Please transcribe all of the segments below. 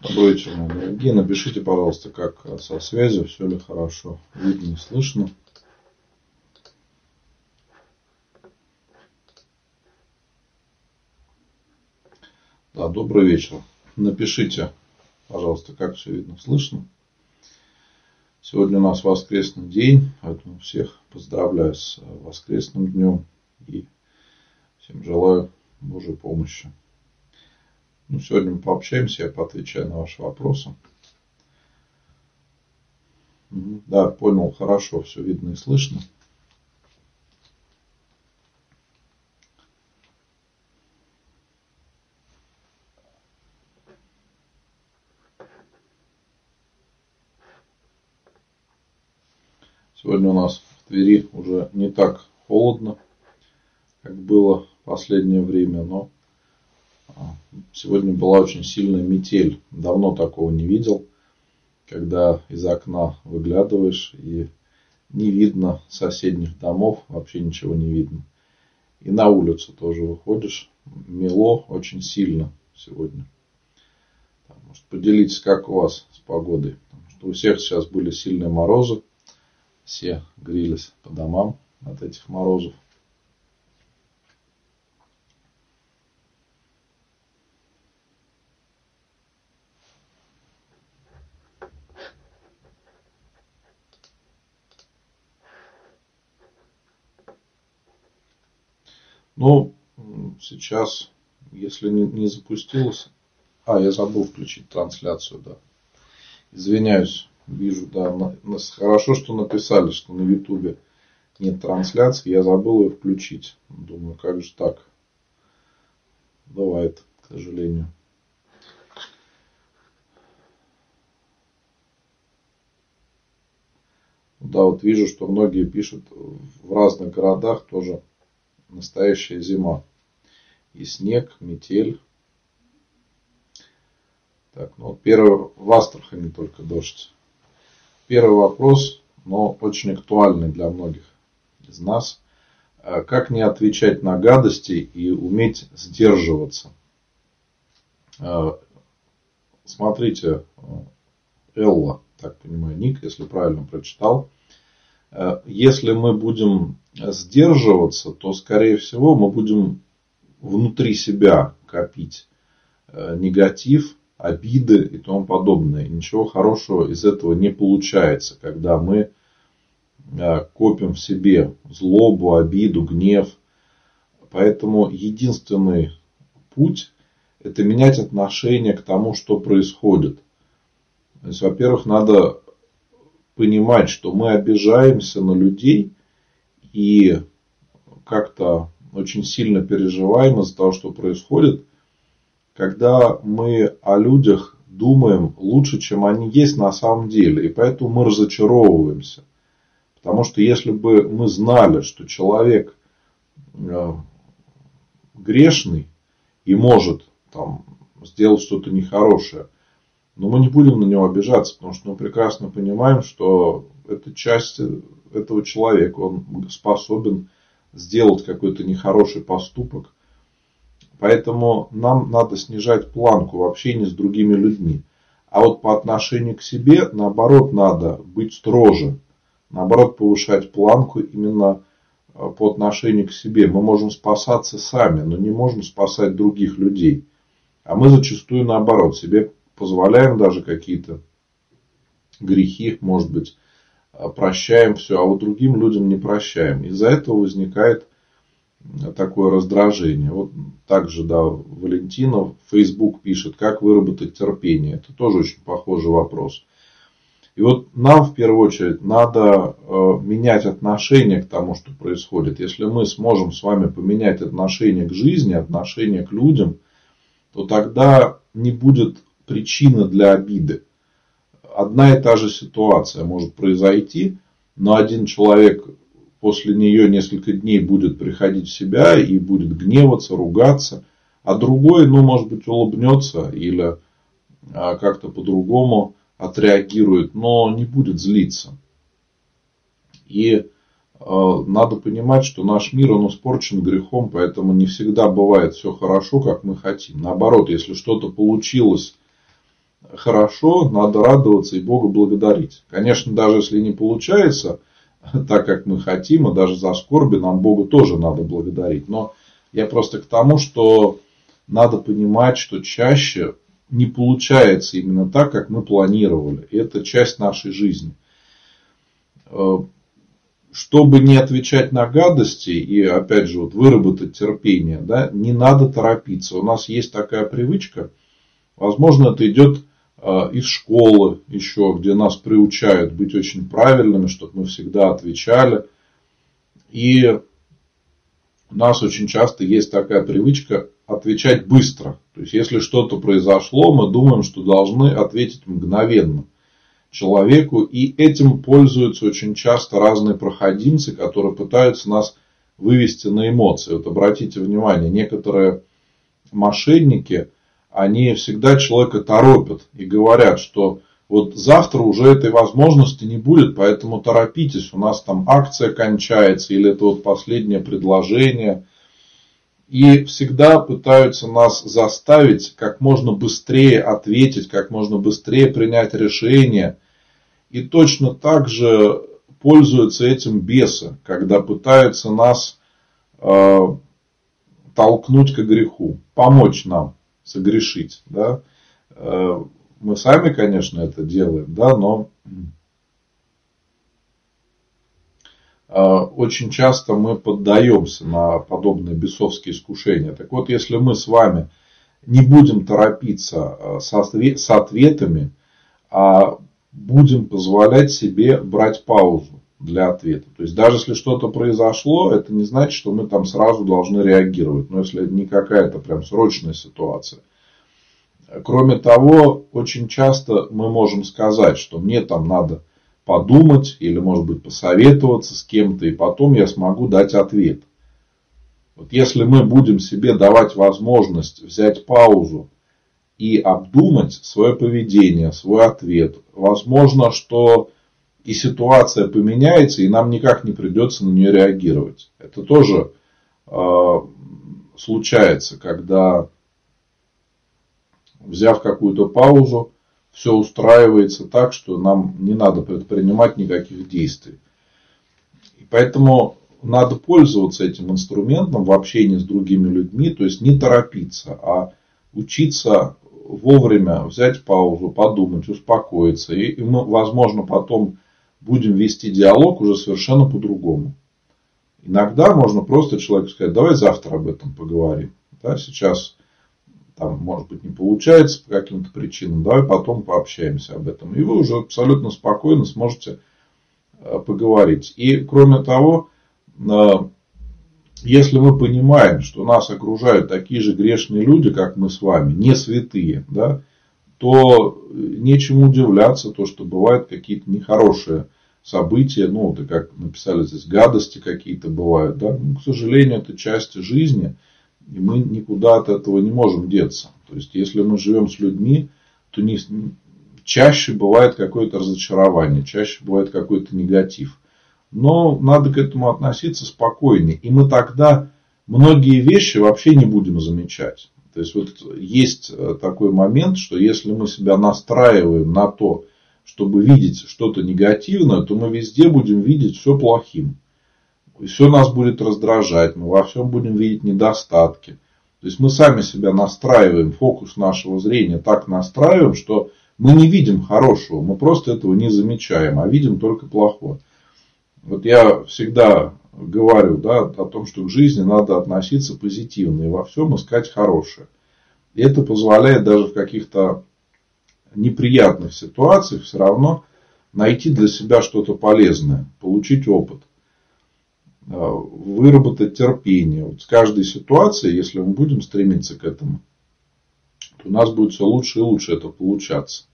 Добрый вечер, мои дорогие. Напишите, пожалуйста, как со связью, все ли хорошо, видно и слышно. Да, добрый вечер. Напишите, пожалуйста, как все видно, слышно. Сегодня у нас воскресный день, поэтому всех поздравляю с воскресным днем и всем желаю Божьей помощи. Ну, сегодня мы пообщаемся, я поотвечаю на ваши вопросы. Да, понял, хорошо, все видно и слышно. Сегодня у нас в Твери уже не так холодно, как было в последнее время, но Сегодня была очень сильная метель. Давно такого не видел, когда из окна выглядываешь и не видно соседних домов, вообще ничего не видно. И на улицу тоже выходишь, мело очень сильно сегодня. Может, поделитесь, как у вас с погодой. Потому что у всех сейчас были сильные морозы. Все грелись по домам от этих морозов. Ну, сейчас, если не, не запустилось... А, я забыл включить трансляцию, да. Извиняюсь, вижу, да. На, на, хорошо, что написали, что на Ютубе нет трансляции. Я забыл ее включить. Думаю, как же так? Бывает, к сожалению. Да, вот вижу, что многие пишут в разных городах тоже настоящая зима. И снег, метель. Так, ну вот первый в Астрахани только дождь. Первый вопрос, но очень актуальный для многих из нас. А как не отвечать на гадости и уметь сдерживаться? А, смотрите, Элла, так понимаю, ник, если правильно прочитал. А, если мы будем сдерживаться, то, скорее всего, мы будем внутри себя копить э, негатив, обиды и тому подобное. Ничего хорошего из этого не получается, когда мы э, копим в себе злобу, обиду, гнев. Поэтому единственный путь – это менять отношение к тому, что происходит. То есть, во-первых, надо понимать, что мы обижаемся на людей – и как-то очень сильно переживаем из-за того, что происходит, когда мы о людях думаем лучше, чем они есть на самом деле. И поэтому мы разочаровываемся. Потому что если бы мы знали, что человек э, грешный и может там, сделать что-то нехорошее, но мы не будем на него обижаться, потому что мы прекрасно понимаем, что это часть этого человека, он способен сделать какой-то нехороший поступок. Поэтому нам надо снижать планку в общении с другими людьми. А вот по отношению к себе, наоборот, надо быть строже. Наоборот, повышать планку именно э, по отношению к себе. Мы можем спасаться сами, но не можем спасать других людей. А мы зачастую наоборот себе позволяем даже какие-то грехи, может быть, прощаем все, а вот другим людям не прощаем. Из-за этого возникает такое раздражение. Вот также, да, Валентина Facebook пишет, как выработать терпение. Это тоже очень похожий вопрос. И вот нам в первую очередь надо э, менять отношение к тому, что происходит. Если мы сможем с вами поменять отношение к жизни, отношение к людям, то тогда не будет причины для обиды одна и та же ситуация может произойти, но один человек после нее несколько дней будет приходить в себя и будет гневаться, ругаться, а другой, ну, может быть, улыбнется или а, как-то по-другому отреагирует, но не будет злиться. И э, надо понимать, что наш мир, он испорчен грехом, поэтому не всегда бывает все хорошо, как мы хотим. Наоборот, если что-то получилось хорошо, надо радоваться и Бога благодарить. Конечно, даже если не получается так, как мы хотим, и даже за скорби нам Богу тоже надо благодарить. Но я просто к тому, что надо понимать, что чаще не получается именно так, как мы планировали. Это часть нашей жизни. Э, чтобы не отвечать на гадости и, опять же, вот выработать терпение, да, не надо торопиться. У нас есть такая привычка, возможно, это идет из школы еще, где нас приучают быть очень правильными, чтобы мы всегда отвечали. И у нас очень часто есть такая привычка отвечать быстро. То есть, если что-то произошло, мы думаем, что должны ответить мгновенно человеку. И этим пользуются очень часто разные проходимцы, которые пытаются нас вывести на эмоции. Вот обратите внимание, некоторые мошенники, они всегда человека торопят и говорят, что вот завтра уже этой возможности не будет, поэтому торопитесь, у нас там акция кончается, или это вот последнее предложение. И всегда пытаются нас заставить как можно быстрее ответить, как можно быстрее принять решение. И точно так же пользуются этим бесы, когда пытаются нас э, толкнуть к греху, помочь нам согрешить. Да? Э, мы сами, конечно, это делаем, да, но э, очень часто мы поддаемся на подобные бесовские искушения. Так вот, если мы с вами не будем торопиться э, с ответами, а будем позволять себе брать паузу для ответа. То есть даже если что-то произошло, это не значит, что мы там сразу должны реагировать. Но если не какая-то прям срочная ситуация. Кроме того, очень часто мы можем сказать, что мне там надо подумать или, может быть, посоветоваться с кем-то, и потом я смогу дать ответ. Вот если мы будем себе давать возможность взять паузу и обдумать свое поведение, свой ответ, возможно, что и ситуация поменяется, и нам никак не придется на нее реагировать. Это тоже э, случается, когда взяв какую-то паузу, все устраивается так, что нам не надо предпринимать никаких действий. И поэтому надо пользоваться этим инструментом в общении с другими людьми, то есть не торопиться, а учиться вовремя взять паузу, подумать, успокоиться. И, возможно, потом будем вести диалог уже совершенно по-другому. Иногда можно просто человеку сказать, давай завтра об этом поговорим. Да, сейчас там, может быть, не получается по каким-то причинам, давай потом пообщаемся об этом. И вы уже абсолютно спокойно сможете э, поговорить. И, кроме того, э, если мы понимаем, что нас окружают такие же грешные люди, как мы с вами, не святые, да, то нечему удивляться, то, что бывают какие-то нехорошие события, ну, вот как написали здесь, гадости какие-то бывают, да, ну, к сожалению, это часть жизни – и мы никуда от этого не можем деться. То есть, если мы живем с людьми, то не, чаще бывает какое-то разочарование, чаще бывает какой-то негатив. Но надо к этому относиться спокойнее. И мы тогда многие вещи вообще не будем замечать. То есть, вот есть э, такой момент, что если мы себя настраиваем на то, чтобы видеть что-то негативное, то мы везде будем видеть все плохим. Все нас будет раздражать, мы во всем будем видеть недостатки. То есть мы сами себя настраиваем, фокус нашего зрения так настраиваем, что мы не видим хорошего, мы просто этого не замечаем, а видим только плохое. Вот я всегда говорю да, о том, что к жизни надо относиться позитивно и во всем искать хорошее. И это позволяет даже в каких-то неприятных ситуациях все равно найти для себя что-то полезное, получить опыт. Э, выработать терпение. Вот с каждой ситуацией, если мы будем стремиться к этому, то у нас будет все лучше и лучше это получаться.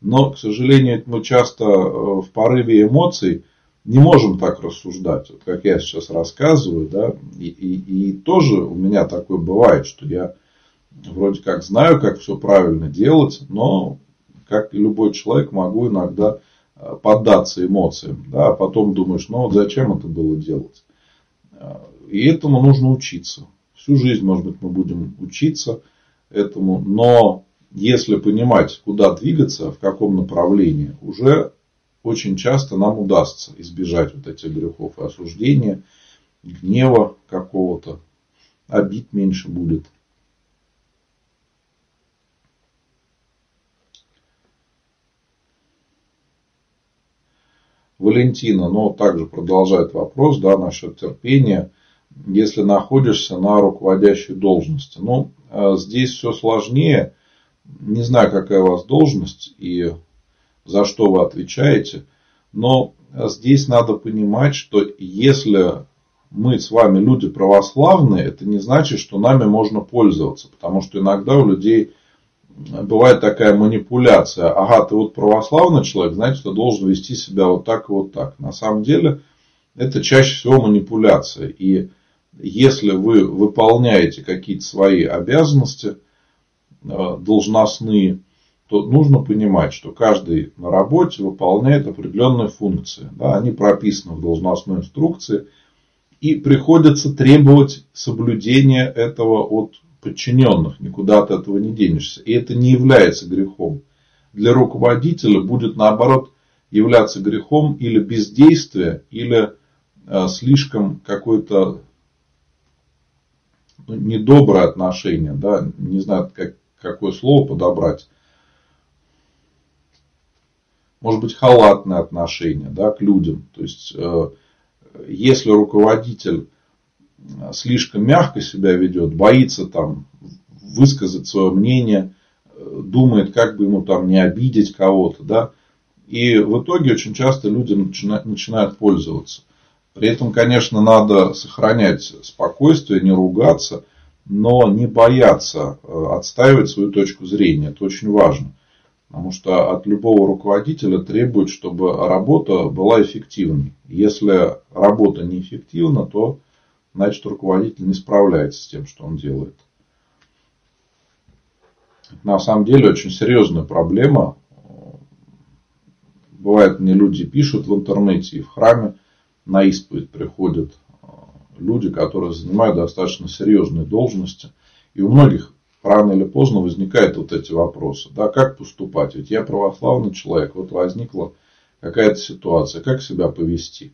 Но, к сожалению, мы часто э, в порыве эмоций не можем так рассуждать, вот как я сейчас рассказываю, да, и, и, и тоже у меня такое бывает, что я вроде как знаю, как все правильно делать, но, как и любой человек, могу иногда Э, поддаться эмоциям, да, а потом думаешь, ну вот зачем это было делать. Э, и этому нужно учиться. Всю жизнь, может быть, мы будем учиться этому, но если понимать, куда двигаться, в каком направлении, уже очень часто нам удастся избежать вот этих грехов и осуждения, гнева какого-то, обид меньше будет. Валентина, но также продолжает вопрос, да, насчет терпения, если находишься на руководящей должности. Ну, а здесь все сложнее. Не знаю, какая у вас должность и за что вы отвечаете. Но здесь надо понимать, что если мы с вами люди православные, это не значит, что нами можно пользоваться. Потому что иногда у людей бывает такая манипуляция. Ага, ты вот православный человек, значит, ты должен вести себя вот так и вот так. На самом деле, это чаще всего манипуляция. И если вы выполняете какие-то свои обязанности э, должностные, то нужно понимать, что каждый на работе выполняет определенные функции. Да, они прописаны в должностной инструкции. И приходится требовать соблюдения этого от подчиненных. Никуда от этого не денешься. И это не является грехом. Для руководителя будет наоборот являться грехом или бездействие, или э, слишком какой-то ну, недоброе отношение, да, не знаю, как, какое слово подобрать. Может быть, халатное отношение да, к людям. То есть, э, если руководитель слишком мягко себя ведет, боится там высказать свое мнение, э, думает, как бы ему там не обидеть кого-то, да. И в итоге очень часто люди начинают пользоваться. При этом, конечно, надо сохранять спокойствие, не ругаться, но не бояться э, отстаивать свою точку зрения. Это очень важно. Потому что от любого руководителя требуют, чтобы работа была эффективной. Если работа неэффективна, то значит руководитель не справляется с тем, что он делает. На самом деле очень серьезная проблема. Бывает, мне люди пишут в интернете и в храме, на исповедь приходят э, люди, которые занимают достаточно серьезные должности. И у многих рано или поздно возникают вот эти вопросы. Да, как поступать? Ведь я православный человек, вот возникла какая-то ситуация, как себя повести?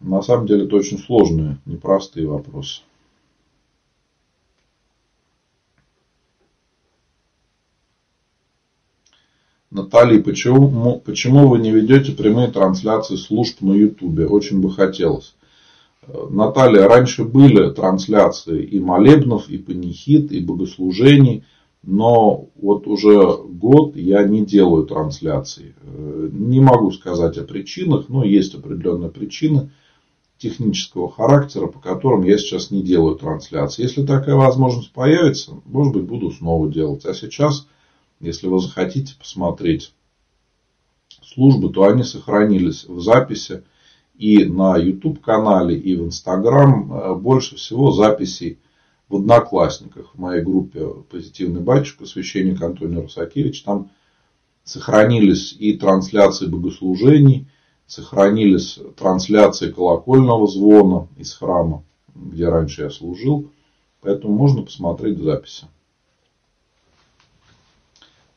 На самом деле это очень сложные, непростые вопросы. Натали, почему, почему вы не ведете прямые трансляции служб на Ютубе? Очень бы хотелось. Наталья, раньше были трансляции и молебнов, и панихид, и богослужений, но вот уже год я не делаю трансляций. Не могу сказать о причинах, но есть определенные причины технического характера, по которым я сейчас не делаю трансляции. Если такая возможность появится, может быть, буду снова делать. А сейчас, если вы захотите посмотреть службы, то они сохранились в записи и на YouTube канале, и в Instagram. Э, больше всего записей в Одноклассниках, в моей группе «Позитивный батюшка», священник Антоний Русакевич. Там сохранились и трансляции богослужений – сохранились трансляции колокольного звона из храма, где раньше я служил. Поэтому можно посмотреть записи.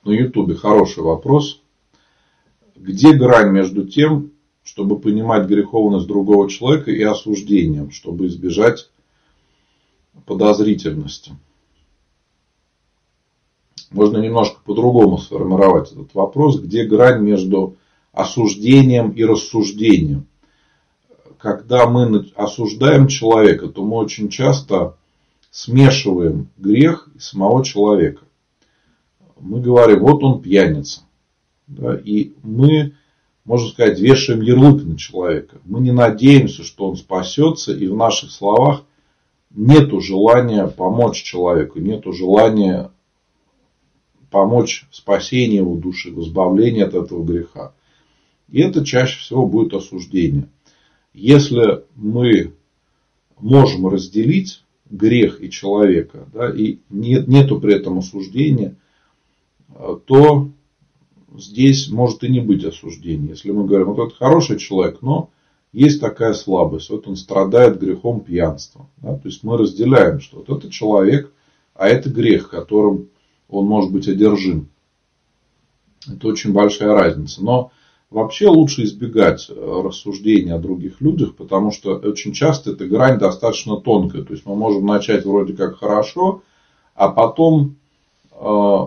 На ютубе хороший вопрос. Где грань между тем, чтобы понимать греховность другого человека и осуждением, чтобы избежать подозрительности? Можно немножко по-другому сформировать этот вопрос. Где грань между осуждением и рассуждением. Когда мы осуждаем человека, то мы очень часто смешиваем грех и самого человека. Мы говорим, вот он пьяница. Да, и мы, можно сказать, вешаем ярлык на человека. Мы не надеемся, что он спасется, и в наших словах нет желания помочь человеку, нет желания помочь спасению его души, в избавлении от этого греха. И это чаще всего будет осуждение. Если мы можем разделить грех и человека, да, и нет, нету при этом осуждения, то здесь может и не быть осуждения. Если мы говорим, вот это хороший человек, но есть такая слабость, вот он страдает грехом пьянства. Да, то есть мы разделяем, что вот это человек, а это грех, которым он может быть одержим. Это очень большая разница. Но вообще лучше избегать э, рассуждения о других людях, потому что очень часто эта грань достаточно тонкая. То есть мы можем начать вроде как хорошо, а потом э,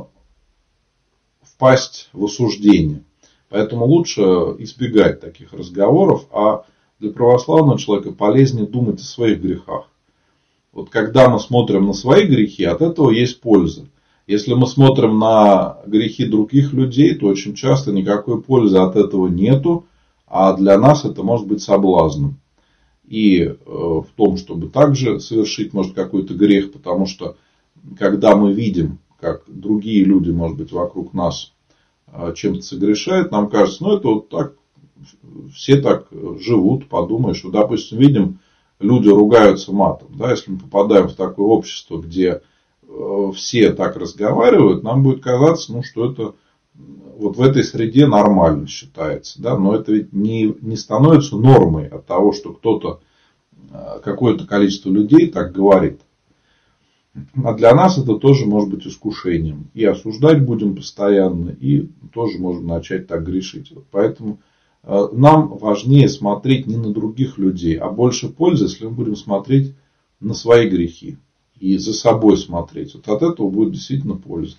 впасть в осуждение. Поэтому лучше избегать таких разговоров, а для православного человека полезнее думать о своих грехах. Вот когда мы смотрим на свои грехи, от этого есть польза. Если мы смотрим на грехи других людей, то очень часто никакой пользы от этого нету, а для нас это может быть соблазном. И э, в том, чтобы также совершить, может, какой-то грех, потому что когда мы видим, как другие люди, может быть, вокруг нас э, чем-то согрешают, нам кажется, ну это вот так, все так живут, подумаешь. Вот, допустим, видим, люди ругаются матом. Да, если мы попадаем в такое общество, где э, все так разговаривают, нам будет казаться, ну, что это вот в этой среде нормально считается. Да? Но это ведь не, не становится нормой от того, что кто-то, э, какое-то количество людей так говорит. А для нас это тоже может быть искушением. И осуждать будем постоянно, и тоже можем начать так грешить. Вот поэтому Э, нам важнее смотреть не на других людей, а больше пользы, если мы будем смотреть на свои грехи и за собой смотреть. Вот от этого будет действительно польза.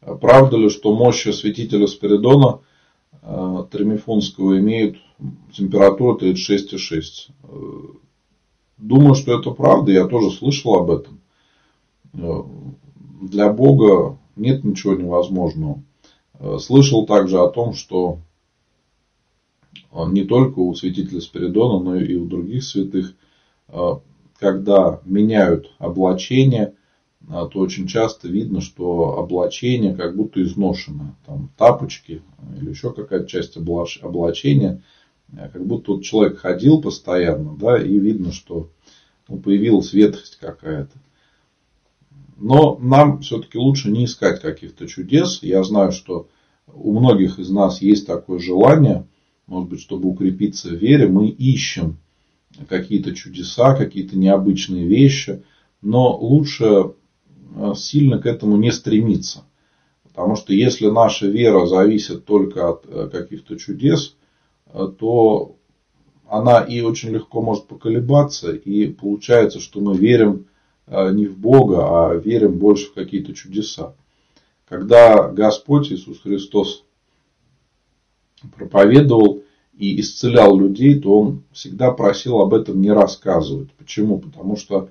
Правда ли, что мощи святителя Спиридона Тремифонского имеют температуру 36,6? Э, думаю, что это правда, я тоже слышал об этом. Э, для Бога нет ничего невозможного. Э, слышал также о том, что не только у святителя Спиридона, но и у других святых, когда меняют облачение, то очень часто видно, что облачение как будто изношено. Там тапочки или еще какая-то часть облачения, как будто вот человек ходил постоянно, да, и видно, что ну, появилась ветхость какая-то. Но нам все-таки лучше не искать каких-то чудес. Я знаю, что у многих из нас есть такое желание, может быть, чтобы укрепиться в вере, мы ищем какие-то чудеса, какие-то необычные вещи, но лучше э, сильно к этому не стремиться. Потому что если наша вера зависит только от э, каких-то чудес, э, то она и очень легко может поколебаться, и получается, что мы верим не в Бога, а верим больше в какие-то чудеса. Когда Господь Иисус Христос проповедовал и исцелял людей, то Он всегда просил об этом не рассказывать. Почему? Потому что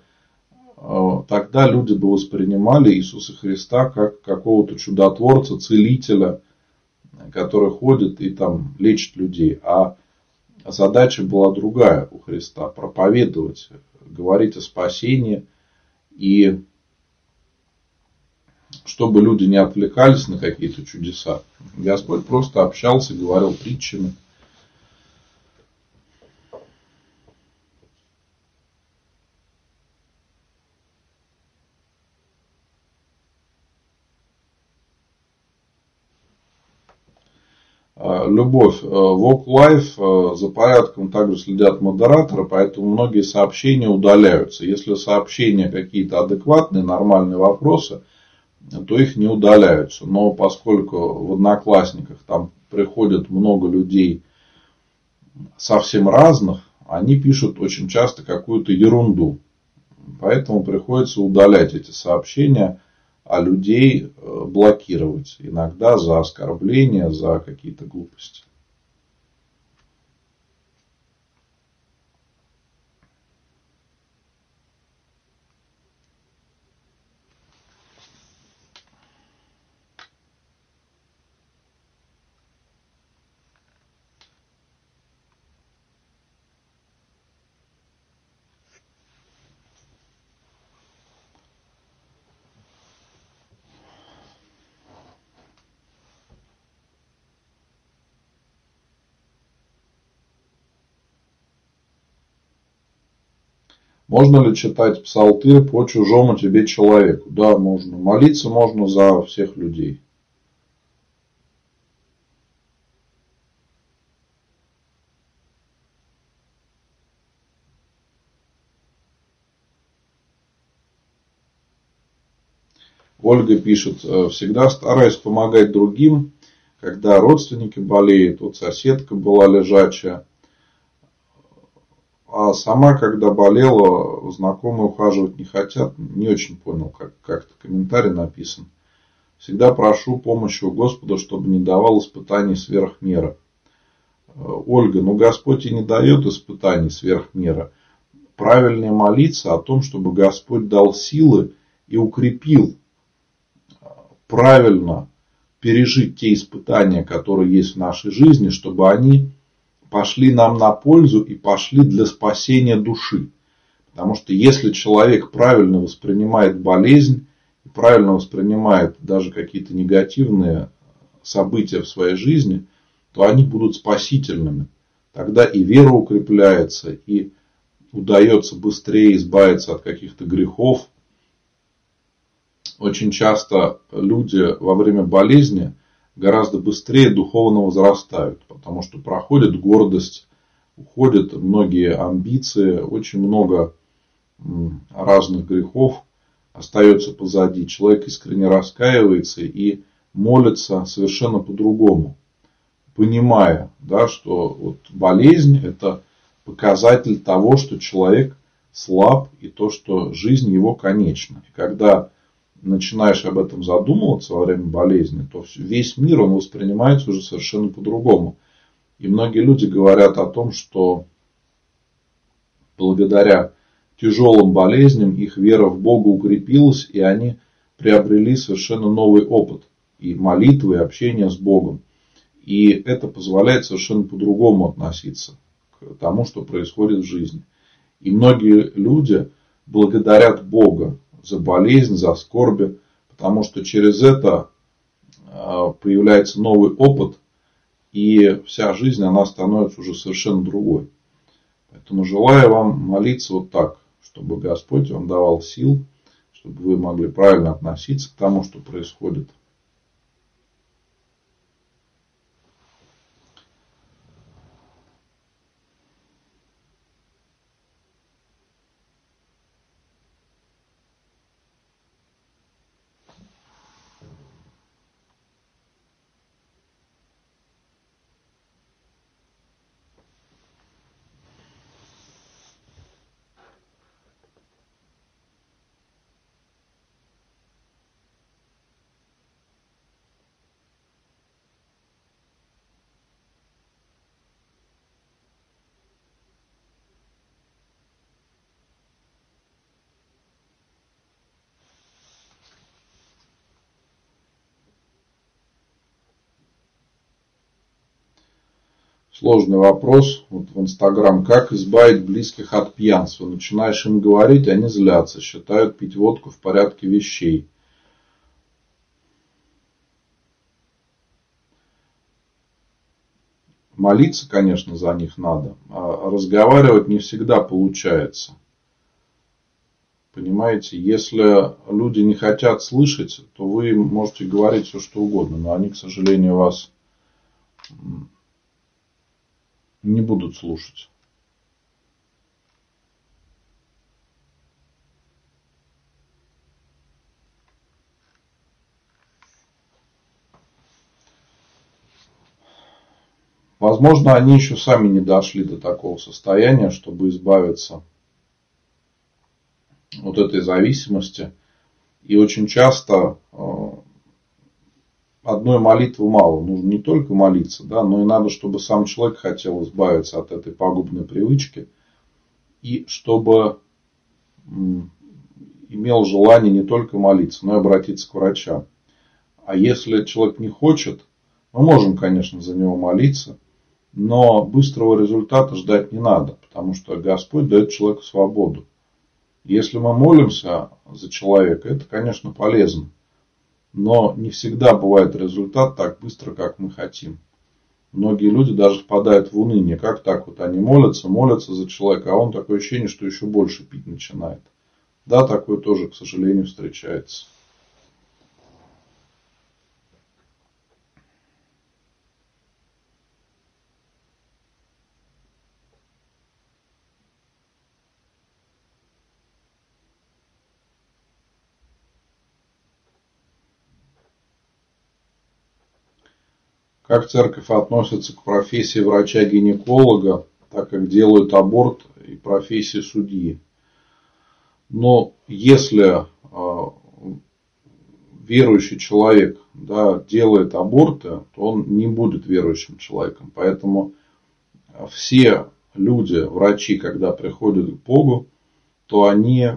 тогда люди бы воспринимали Иисуса Христа как какого-то чудотворца, целителя, который ходит и там лечит людей. А задача была другая у Христа – проповедовать, говорить о спасении – и чтобы люди не отвлекались на какие-то чудеса, Господь просто общался, говорил притчами. Любовь. Walk Life за порядком также следят модераторы, поэтому многие сообщения удаляются. Если сообщения какие-то адекватные, нормальные вопросы, то их не удаляются. Но поскольку в Одноклассниках там приходит много людей совсем разных, они пишут очень часто какую-то ерунду. Поэтому приходится удалять эти сообщения – а людей э, блокировать. Иногда за оскорбления, за какие-то глупости. Можно ли читать псалтырь по чужому тебе человеку? Да, можно. Молиться можно за всех людей. Ольга пишет, э, всегда стараюсь помогать другим, когда родственники болеют, вот соседка была лежачая, а сама, когда болела, знакомые ухаживать не хотят. Не очень понял, как, как это комментарий написан. Всегда прошу помощи у Господа, чтобы не давал испытаний сверх меры. Э, Ольга, ну Господь и не дает испытаний сверх меры. Правильнее молиться о том, чтобы Господь дал силы и укрепил э, правильно пережить те испытания, которые есть в нашей жизни, чтобы они пошли нам на пользу и пошли для спасения души. Потому что если человек правильно воспринимает болезнь, и правильно воспринимает даже какие-то негативные события в своей жизни, то они будут спасительными. Тогда и вера укрепляется, и удается быстрее избавиться от каких-то грехов. Очень часто люди во время болезни гораздо быстрее духовно возрастают, потому что проходит гордость, уходят многие амбиции, очень много разных грехов остается позади. Человек искренне раскаивается и молится совершенно по-другому, понимая, да, что вот болезнь – это показатель того, что человек слаб и то, что жизнь его конечна. И когда начинаешь об этом задумываться во время болезни, то весь мир он воспринимается уже совершенно по-другому. И многие люди говорят о том, что благодаря тяжелым болезням их вера в Бога укрепилась, и они приобрели совершенно новый опыт и молитвы, и общения с Богом. И это позволяет совершенно по-другому относиться к тому, что происходит в жизни. И многие люди благодарят Бога за болезнь, за скорби, потому что через это а, появляется новый опыт, и вся жизнь, она становится уже совершенно другой. Поэтому желаю вам молиться вот так, чтобы Господь вам давал сил, чтобы вы могли правильно относиться к тому, что происходит – Сложный вопрос. Вот в Инстаграм. Как избавить близких от пьянства? Начинаешь им говорить, они злятся, считают пить водку в порядке вещей. Молиться, конечно, за них надо. А разговаривать не всегда получается. Понимаете, если люди не хотят слышать, то вы можете говорить все, что угодно, но они, к сожалению, вас не будут слушать. Возможно, они еще сами не дошли до такого состояния, чтобы избавиться от этой зависимости. И очень часто э, одной молитвы мало. Нужно не только молиться, да, но и надо, чтобы сам человек хотел избавиться от этой пагубной привычки. И чтобы имел желание не только молиться, но и обратиться к врачам. А если человек не хочет, мы можем, конечно, за него молиться, но быстрого результата ждать не надо, потому что Господь дает человеку свободу. Если мы молимся за человека, это, конечно, полезно. Но не всегда бывает результат так быстро, как мы хотим. Многие люди даже впадают в уныние. Как так вот они молятся, молятся за человека, а он такое ощущение, что еще больше пить начинает. Да, такое тоже, к сожалению, встречается. Как церковь относится к профессии врача-гинеколога, так как делают аборт и профессии судьи. Но если а, верующий человек да, делает аборты, то он не будет верующим человеком. Поэтому все люди, врачи, когда приходят к Богу, то они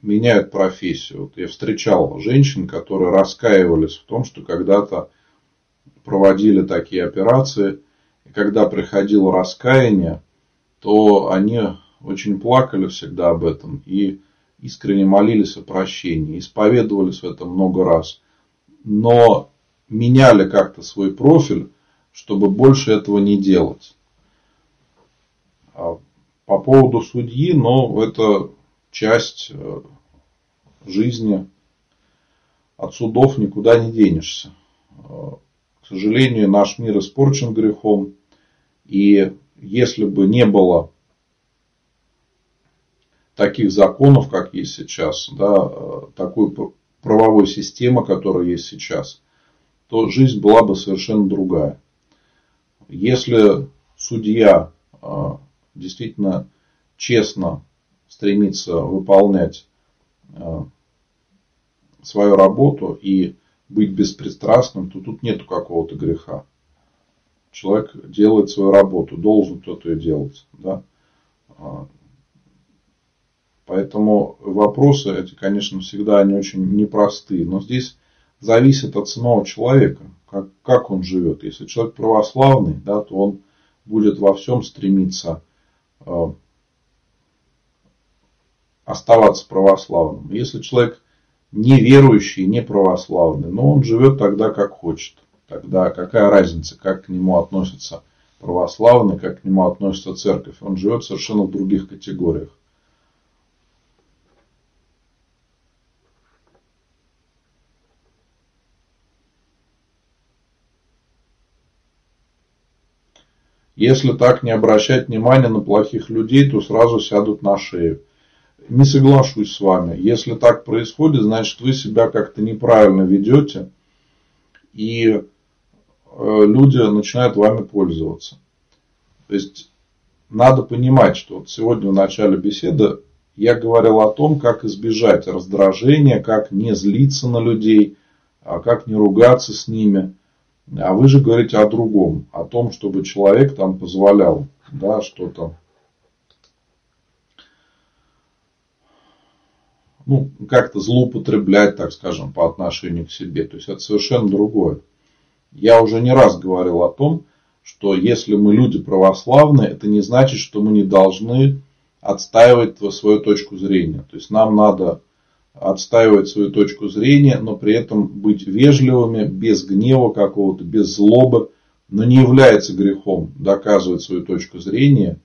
меняют профессию. Вот я встречал женщин, которые раскаивались в том, что когда-то проводили такие операции, и когда приходило раскаяние, то они очень плакали всегда об этом и искренне молились о прощении, исповедовались в этом много раз, но меняли как-то свой профиль, чтобы больше этого не делать. А по поводу судьи, но это часть э, жизни. От судов никуда не денешься. К сожалению, наш мир испорчен грехом. И если бы не было таких законов, как есть сейчас, да, такой правовой системы, которая есть сейчас, то жизнь была бы совершенно другая. Если судья действительно честно стремится выполнять э, свою работу и быть беспристрастным, то тут нету какого-то греха. Человек делает свою работу, должен кто-то ее делать. Да? А, поэтому вопросы эти, конечно, всегда они очень непростые. Но здесь зависит от самого человека, как, как он живет. Если человек православный, да, то он будет во всем стремиться э, оставаться православным. Если человек неверующий, не православный, но он живет тогда как хочет. Тогда какая разница, как к нему относятся православные, как к нему относится церковь. Он живет совершенно в других категориях. Если так не обращать внимания на плохих людей, то сразу сядут на шею не соглашусь с вами. Если так происходит, значит вы себя как-то неправильно ведете, и э, люди начинают вами пользоваться. То есть надо понимать, что вот сегодня в начале беседы я говорил о том, как избежать раздражения, как не злиться на людей, а как не ругаться с ними. А вы же говорите о другом, о том, чтобы человек там позволял да, что-то ну, как-то злоупотреблять, так скажем, по отношению к себе. То есть это совершенно другое. Я уже не раз говорил о том, что если мы люди православные, это не значит, что мы не должны отстаивать свою точку зрения. То есть нам надо отстаивать свою точку зрения, но при этом быть вежливыми, без гнева какого-то, без злобы. Но не является грехом доказывать свою точку зрения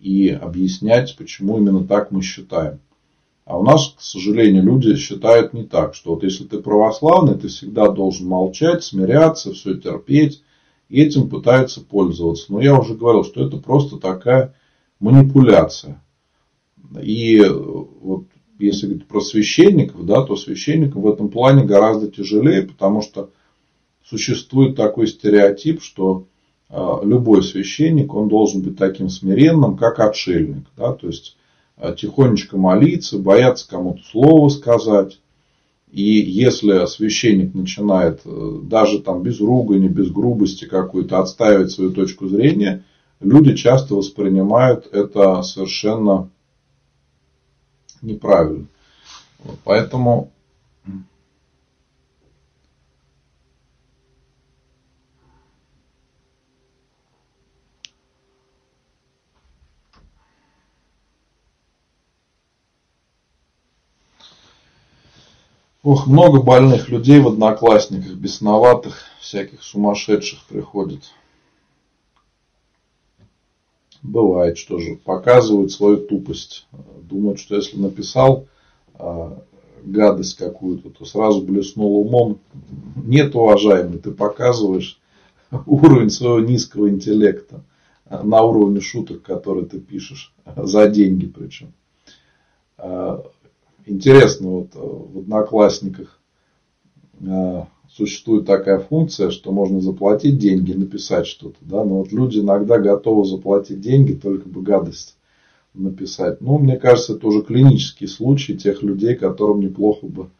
и объяснять, почему именно так мы считаем. А у нас, к сожалению, люди считают не так, что вот если ты православный, ты всегда должен молчать, смиряться, все терпеть. И этим пытаются пользоваться. Но я уже говорил, что это просто такая манипуляция. И вот если говорить про священников, да, то священникам в этом плане гораздо тяжелее, потому что существует такой стереотип, что э, любой священник, он должен быть таким смиренным, как отшельник. Да, то есть Э, тихонечко молиться, бояться кому-то слово сказать. И если священник начинает э, даже там без ругани, без грубости какую-то отстаивать свою точку зрения, люди часто воспринимают это совершенно неправильно. Поэтому Ох, много больных людей в одноклассниках, бесноватых, всяких сумасшедших приходит. Бывает, что же, показывают свою тупость. Думают, что если написал э, гадость какую-то, то сразу блеснул умом. Нет, уважаемый, ты показываешь уровень своего низкого интеллекта на уровне шуток, которые ты пишешь, за деньги причем. Интересно, вот э, в Одноклассниках э, существует такая функция, что можно заплатить деньги, написать что-то. Да? Но вот люди иногда готовы заплатить деньги, только бы гадость написать. Ну, мне кажется, это уже клинический случай тех людей, которым неплохо бы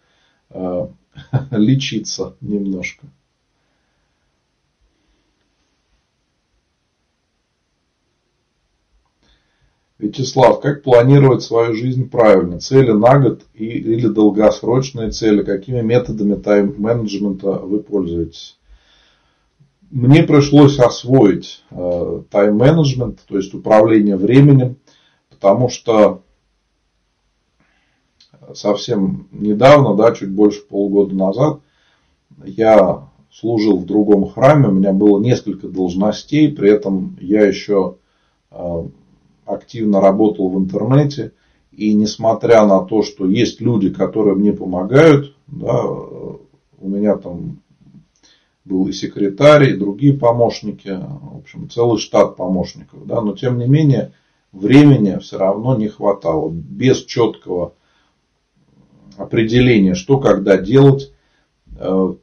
э, лечиться немножко. Вячеслав, как планировать свою жизнь правильно? Цели на год и, или долгосрочные цели? Какими методами тайм-менеджмента вы пользуетесь? Мне пришлось освоить э, тайм-менеджмент, то есть управление временем, потому что совсем недавно, да, чуть больше полугода назад, я служил в другом храме, у меня было несколько должностей, при этом я еще э, активно работал в интернете. И несмотря на то, что есть люди, которые мне помогают, да, у меня там был и секретарь, и другие помощники, в общем, целый штат помощников, да, но тем не менее времени все равно не хватало. Без четкого определения, что когда делать, э,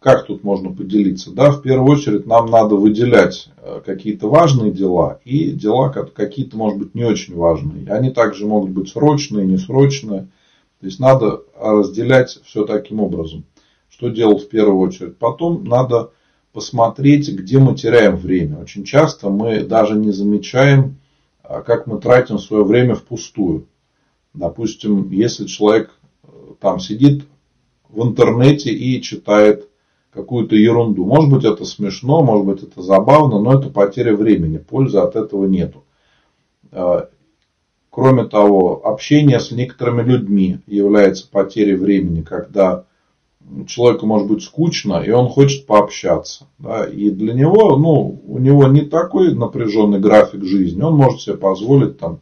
как тут можно поделиться? Да, в первую очередь нам надо выделять э, какие-то важные дела и дела какие-то, может быть, не очень важные. Они также могут быть срочные, несрочные. То есть надо разделять все таким образом. Что делать в первую очередь? Потом надо посмотреть, где мы теряем время. Очень часто мы даже не замечаем, а, как мы тратим свое время впустую. Допустим, если человек э, там сидит в интернете и читает какую-то ерунду. Может быть это смешно, может быть это забавно, но это потеря времени, пользы от этого нету. А, кроме того, общение с некоторыми людьми является потерей времени, когда человеку может быть скучно, и он хочет пообщаться. Да, и для него, ну, у него не такой напряженный график жизни, он может себе позволить там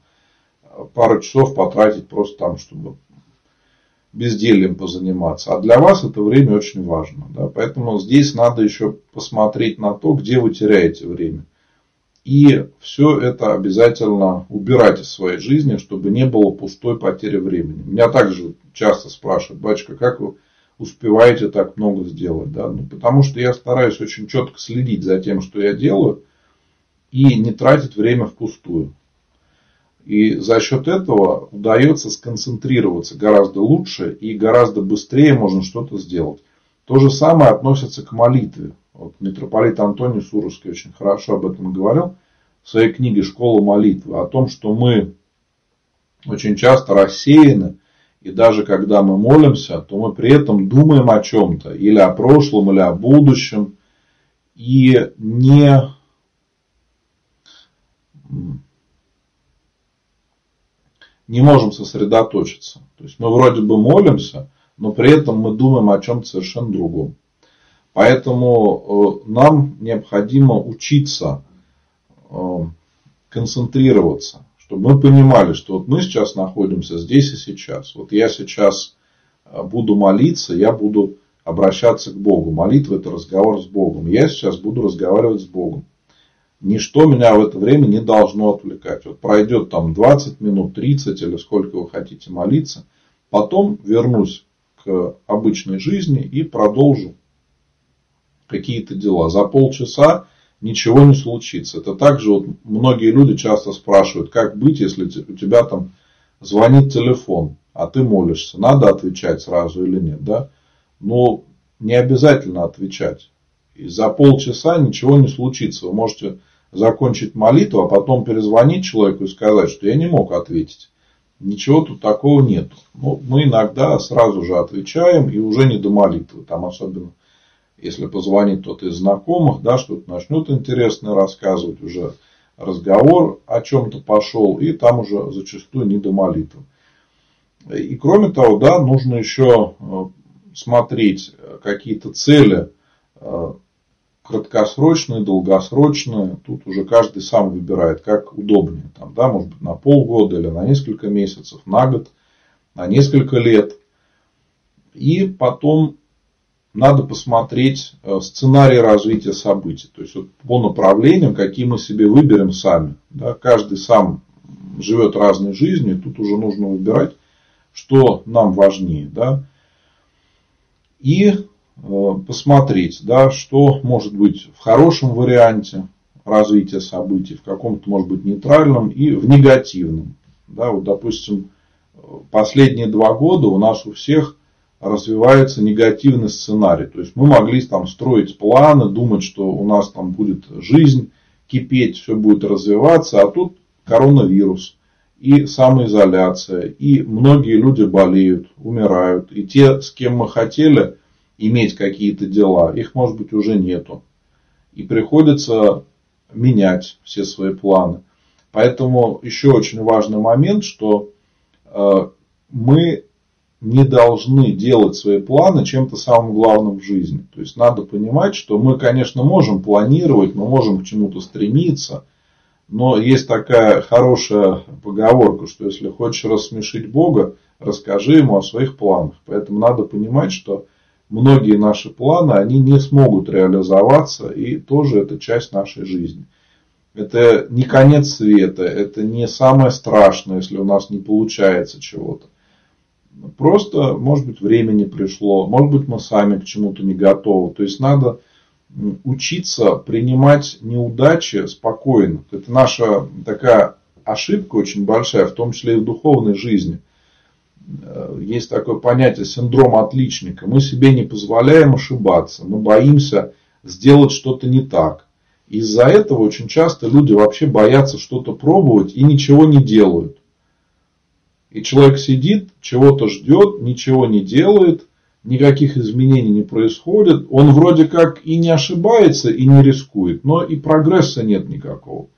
пару часов потратить просто там, чтобы бездельем позаниматься. А для вас это время очень важно. Да? Поэтому здесь надо еще посмотреть на то, где вы теряете время. И все это обязательно убирать из своей жизни, чтобы не было пустой потери времени. Меня также часто спрашивают, батюшка, как вы успеваете так много сделать? Да? Ну, потому что я стараюсь очень четко следить за тем, что я делаю, и не тратить время впустую. И за счет этого удается сконцентрироваться гораздо лучше и гораздо быстрее можно что-то сделать. То же самое относится к молитве. Вот митрополит Антоний Сурусский очень хорошо об этом говорил в своей книге «Школа молитвы». О том, что мы очень часто рассеяны. И даже когда мы молимся, то мы при этом думаем о чем-то. Или о прошлом, или о будущем. И не не можем сосредоточиться. То есть мы вроде бы молимся, но при этом мы думаем о чем-то совершенно другом. Поэтому э, нам необходимо учиться э, концентрироваться, чтобы мы понимали, что вот мы сейчас находимся здесь и сейчас. Вот я сейчас э, буду молиться, я буду обращаться к Богу. Молитва это разговор с Богом. Я сейчас буду разговаривать с Богом ничто меня в это время не должно отвлекать. Вот пройдет там 20 минут, 30 или сколько вы хотите молиться, потом вернусь к обычной жизни и продолжу какие-то дела. За полчаса ничего не случится. Это также вот многие люди часто спрашивают, как быть, если у тебя там звонит телефон, а ты молишься. Надо отвечать сразу или нет, да? Но не обязательно отвечать. И за полчаса ничего не случится. Вы можете закончить молитву, а потом перезвонить человеку и сказать, что я не мог ответить. Ничего тут такого нет. Ну, мы иногда сразу же отвечаем и уже не до молитвы. Там особенно, если позвонит кто-то из знакомых, да, что-то начнет интересное рассказывать, уже разговор о чем-то пошел, и там уже зачастую не до молитвы. И кроме того, да, нужно еще э, смотреть какие-то цели краткосрочные, долгосрочные. Тут уже каждый сам выбирает, как удобнее. Там, да, может быть, на полгода или на несколько месяцев, на год, на несколько лет. И потом надо посмотреть э, сценарий развития событий. То есть вот по направлениям, какие мы себе выберем сами. Да, каждый сам живет разной жизнью. Тут уже нужно выбирать, что нам важнее. Да. И посмотреть, да, что может быть в хорошем варианте развития событий, в каком-то, может быть, нейтральном и в негативном. Да, вот, допустим, последние два года у нас у всех развивается негативный сценарий. То есть мы могли там строить планы, думать, что у нас там будет жизнь кипеть, все будет развиваться, а тут коронавирус и самоизоляция, и многие люди болеют, умирают, и те, с кем мы хотели иметь какие-то дела, их может быть уже нету. И приходится менять все свои планы. Поэтому еще очень важный момент, что э, мы не должны делать свои планы чем-то самым главным в жизни. То есть надо понимать, что мы, конечно, можем планировать, мы можем к чему-то стремиться, но есть такая хорошая поговорка, что если хочешь рассмешить Бога, расскажи ему о своих планах. Поэтому надо понимать, что многие наши планы, они не смогут реализоваться, и тоже это часть нашей жизни. Это не конец света, это не самое страшное, если у нас не получается чего-то. Просто, может быть, время не пришло, может быть, мы сами к чему-то не готовы. То есть надо учиться принимать неудачи спокойно. Это наша такая ошибка очень большая, в том числе и в духовной жизни. Э, есть такое понятие синдром отличника. Мы себе не позволяем ошибаться. Мы боимся сделать что-то не так. Из-за этого очень часто люди вообще боятся что-то пробовать и ничего не делают. И человек сидит, чего-то ждет, ничего не делает, никаких изменений не происходит. Он вроде как и не ошибается, и не рискует, но и прогресса нет никакого.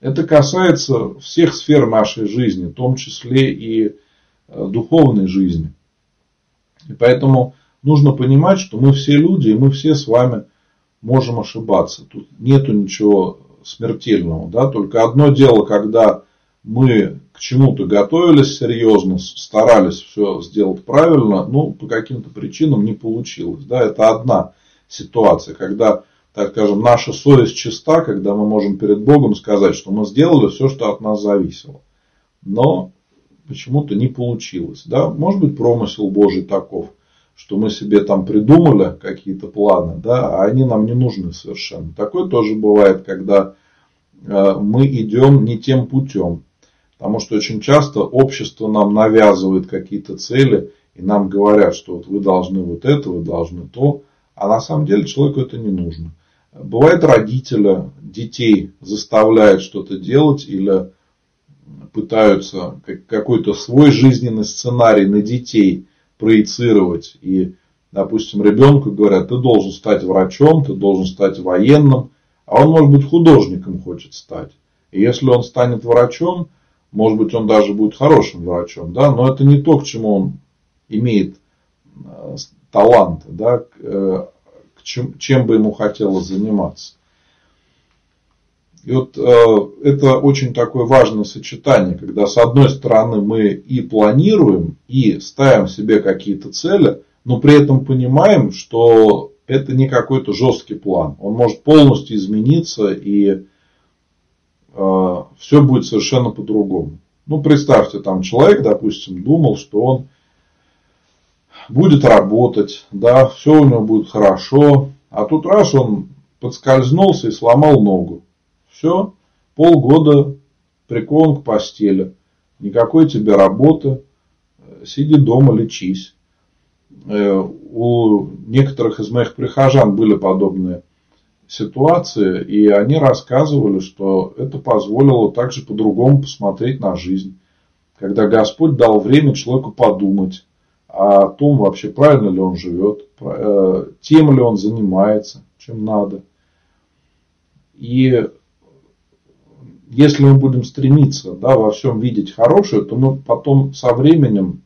Это касается всех сфер нашей жизни, в том числе и духовной жизни. И поэтому нужно понимать, что мы все люди, и мы все с вами можем ошибаться. Тут нету ничего смертельного. Да? Только одно дело, когда мы к чему-то готовились серьезно, старались все сделать правильно, но по каким-то причинам не получилось. Да, это одна ситуация, когда, так скажем, наша совесть чиста, когда мы можем перед Богом сказать, что мы сделали все, что от нас зависело. Но почему-то не получилось. Да? Может быть, промысел Божий таков, что мы себе там придумали какие-то планы, да, а они нам не нужны совершенно. Такое тоже бывает, когда э, мы идем не тем путем. Потому что очень часто общество нам навязывает какие-то цели, и нам говорят, что вот вы должны вот это, вы должны то, а на самом деле человеку это не нужно. Бывает родители детей заставляют что-то делать или пытаются какой-то свой жизненный сценарий на детей проецировать. И, допустим, ребенку говорят, ты должен стать врачом, ты должен стать военным, а он, может быть, художником хочет стать. И если он станет врачом, может быть, он даже будет хорошим врачом, да, но это не то, к чему он имеет э, талант, да, э, чем бы ему хотелось заниматься. И вот э, это очень такое важное сочетание, когда с одной стороны мы и планируем, и ставим себе какие-то цели, но при этом понимаем, что это не какой-то жесткий план. Он может полностью измениться и Э, все будет совершенно по-другому. Ну, представьте, там человек, допустим, думал, что он будет работать, да, все у него будет хорошо, а тут раз он подскользнулся и сломал ногу. Все, полгода прикован к постели, никакой тебе работы, сиди дома, лечись. Э, у некоторых из моих прихожан были подобные ситуации, и они рассказывали, что это позволило также по-другому посмотреть на жизнь. Когда Господь дал время человеку подумать о том, вообще правильно ли он живет, э, тем ли он занимается, чем надо. И если мы будем стремиться да, во всем видеть хорошее, то мы потом со временем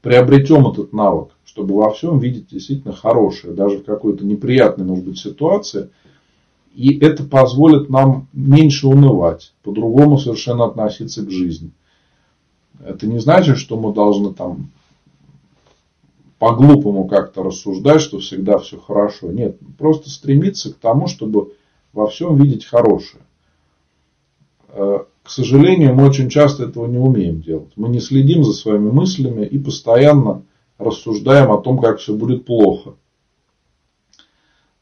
приобретем этот навык, чтобы во всем видеть действительно хорошее, даже в какой-то неприятной, может быть, ситуации. И это позволит нам меньше унывать, по-другому совершенно относиться к жизни. Это не значит, что мы должны там по-глупому как-то рассуждать, что всегда все хорошо. Нет, просто стремиться к тому, чтобы во всем видеть хорошее. Э, к сожалению, мы очень часто этого не умеем делать. Мы не следим за своими мыслями и постоянно рассуждаем о том, как все будет плохо.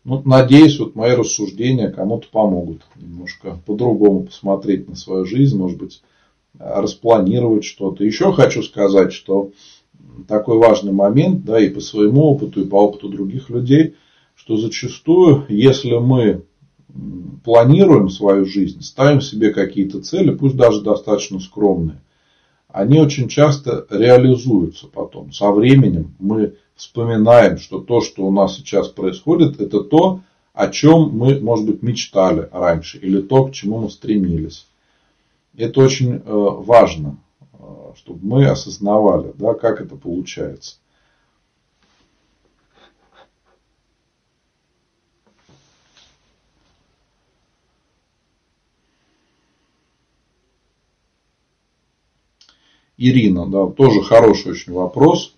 Ну, надеюсь, вот мои рассуждения кому-то помогут немножко по-другому посмотреть на свою жизнь, может быть, распланировать что-то. Еще хочу сказать, что такой важный момент, да, и по своему опыту, и по опыту других людей, что зачастую, если мы планируем свою жизнь, ставим себе какие-то цели, пусть даже достаточно скромные, они очень часто реализуются потом. Со временем мы вспоминаем, что то, что у нас сейчас происходит, это то, о чем мы, может быть, мечтали раньше, или то, к чему мы стремились. Это очень э, важно, э, чтобы мы осознавали, да, как это получается. Ирина, да, тоже хороший очень вопрос.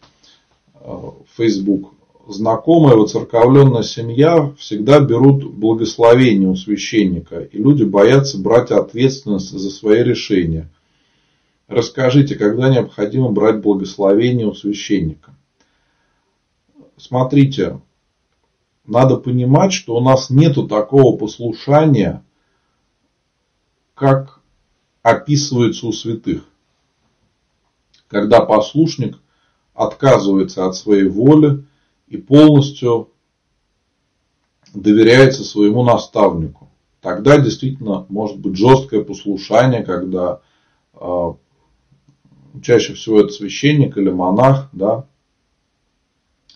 Э, Facebook. Знакомая воцерковленная семья всегда берут благословение у священника, и люди боятся брать ответственность за свои решения. Расскажите, когда необходимо брать благословение у священника? Смотрите, надо понимать, что у нас нету такого послушания, как описывается у святых когда послушник отказывается от своей воли и полностью доверяется своему наставнику. Тогда действительно может быть жесткое послушание, когда э, чаще всего это священник или монах, да,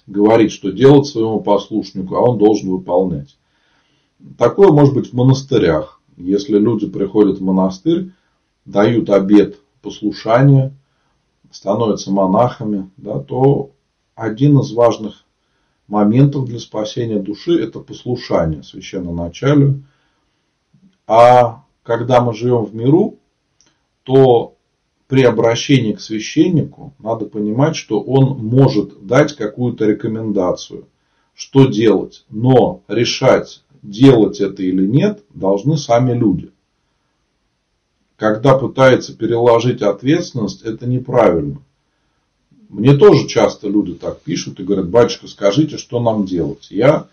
говорит, что делать своему послушнику, а он должен выполнять. Такое может быть в монастырях. Если люди приходят в монастырь, дают обет послушания, становятся монахами, да, то один из важных моментов для спасения души – это послушание священноначалию. А когда мы живем в миру, то при обращении к священнику надо понимать, что он может дать какую-то рекомендацию, что делать. Но решать, делать это или нет, должны сами люди когда пытается переложить ответственность, это неправильно. Мне тоже часто люди так пишут и говорят, батюшка, скажите, что нам делать. Я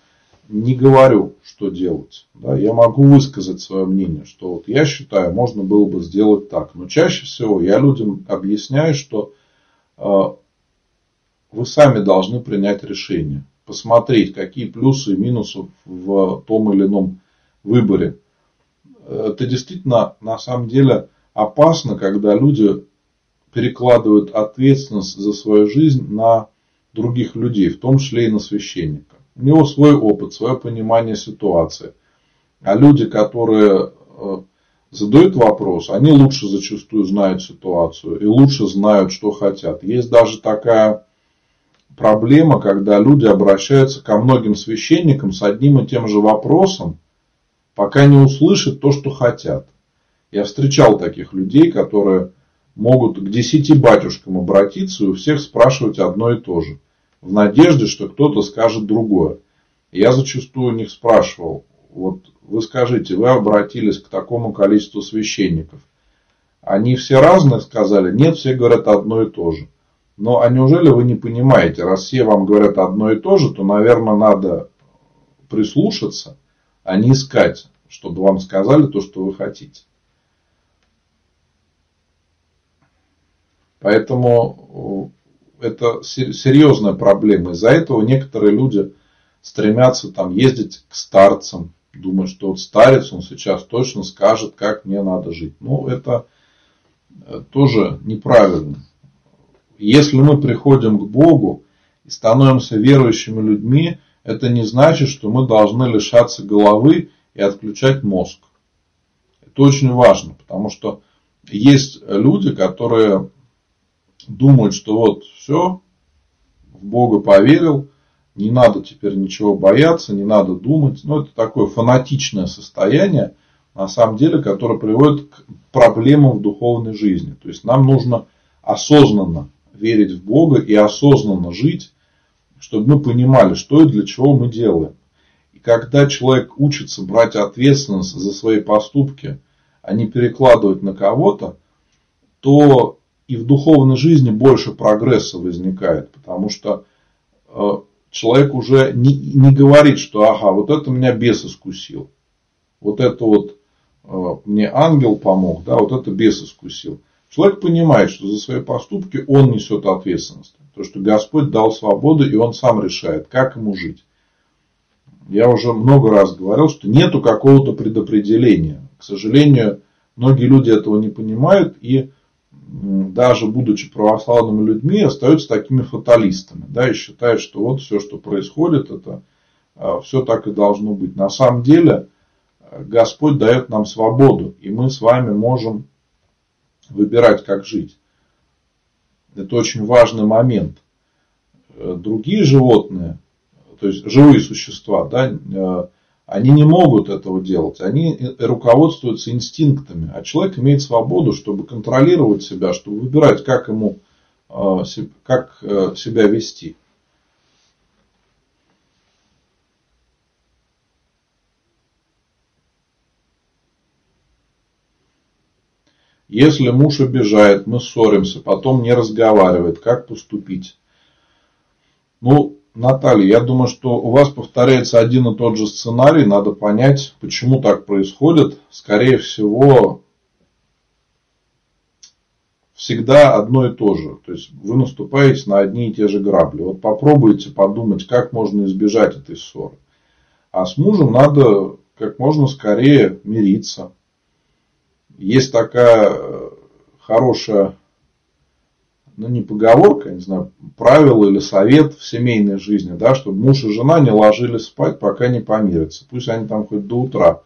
не говорю, что делать. Да, я могу высказать свое мнение, что вот я считаю, можно было бы сделать так. Но чаще всего я людям объясняю, что э, вы сами должны принять решение. Посмотреть, какие плюсы и минусы в том или ином выборе это действительно на самом деле опасно, когда люди перекладывают ответственность за свою жизнь на других людей, в том числе и на священника. У него свой опыт, свое понимание ситуации. А люди, которые э, задают вопрос, они лучше зачастую знают ситуацию и лучше знают, что хотят. Есть даже такая проблема, когда люди обращаются ко многим священникам с одним и тем же вопросом, пока не услышат то, что хотят. Я встречал таких людей, которые могут к десяти батюшкам обратиться и у всех спрашивать одно и то же. В надежде, что кто-то скажет другое. Я зачастую у них спрашивал, вот вы скажите, вы обратились к такому количеству священников. Они все разные сказали? Нет, все говорят одно и то же. Но а неужели вы не понимаете, раз все вам говорят одно и то же, то, наверное, надо прислушаться а не искать, чтобы вам сказали то, что вы хотите. Поэтому э, это серьезная проблема. Из-за этого некоторые люди стремятся там ездить к старцам, думая, что вот старец, он сейчас точно скажет, как мне надо жить. Ну, это э, тоже неправильно. Если мы приходим к Богу и становимся верующими людьми, это не значит, что мы должны лишаться головы и отключать мозг. Это очень важно, потому что есть люди, которые думают, что вот все, в Бога поверил, не надо теперь ничего бояться, не надо думать. Но ну, это такое фанатичное состояние, на самом деле, которое приводит к проблемам в духовной жизни. То есть нам нужно осознанно верить в Бога и осознанно жить, чтобы мы понимали, что и для чего мы делаем. И когда человек учится брать ответственность за свои поступки, а не перекладывать на кого-то, то и в духовной жизни больше прогресса возникает, потому что э, человек уже не, не говорит, что ага, вот это меня бес искусил. Вот это вот э, мне ангел помог, да, вот это бес искусил. Человек понимает, что за свои поступки он несет ответственность. То, что Господь дал свободу, и он сам решает, как ему жить. Я уже много раз говорил, что нету какого-то предопределения. К сожалению, многие люди этого не понимают и даже будучи православными людьми, остаются такими фаталистами. Да, и считают, что вот все, что происходит, это а, все так и должно быть. На самом деле, Господь дает нам свободу, и мы с вами можем выбирать, как жить. Это очень важный момент. Другие животные, то есть живые существа, да, э, они не могут этого делать. Они руководствуются инстинктами. А человек имеет свободу, чтобы контролировать себя, чтобы выбирать, как ему э, как э, себя вести. Если муж обижает, мы ссоримся, потом не разговаривает, как поступить? Ну, Наталья, я думаю, что у вас повторяется один и тот же сценарий. Надо понять, почему так происходит. Скорее всего, всегда одно и то же. То есть вы наступаете на одни и те же грабли. Вот попробуйте подумать, как можно избежать этой ссоры. А с мужем надо как можно скорее мириться. Есть такая хорошая ну не поговорка, не знаю, правило или совет в семейной жизни, да, чтобы муж и жена не ложились спать, пока не помирятся. Пусть они там хоть до утра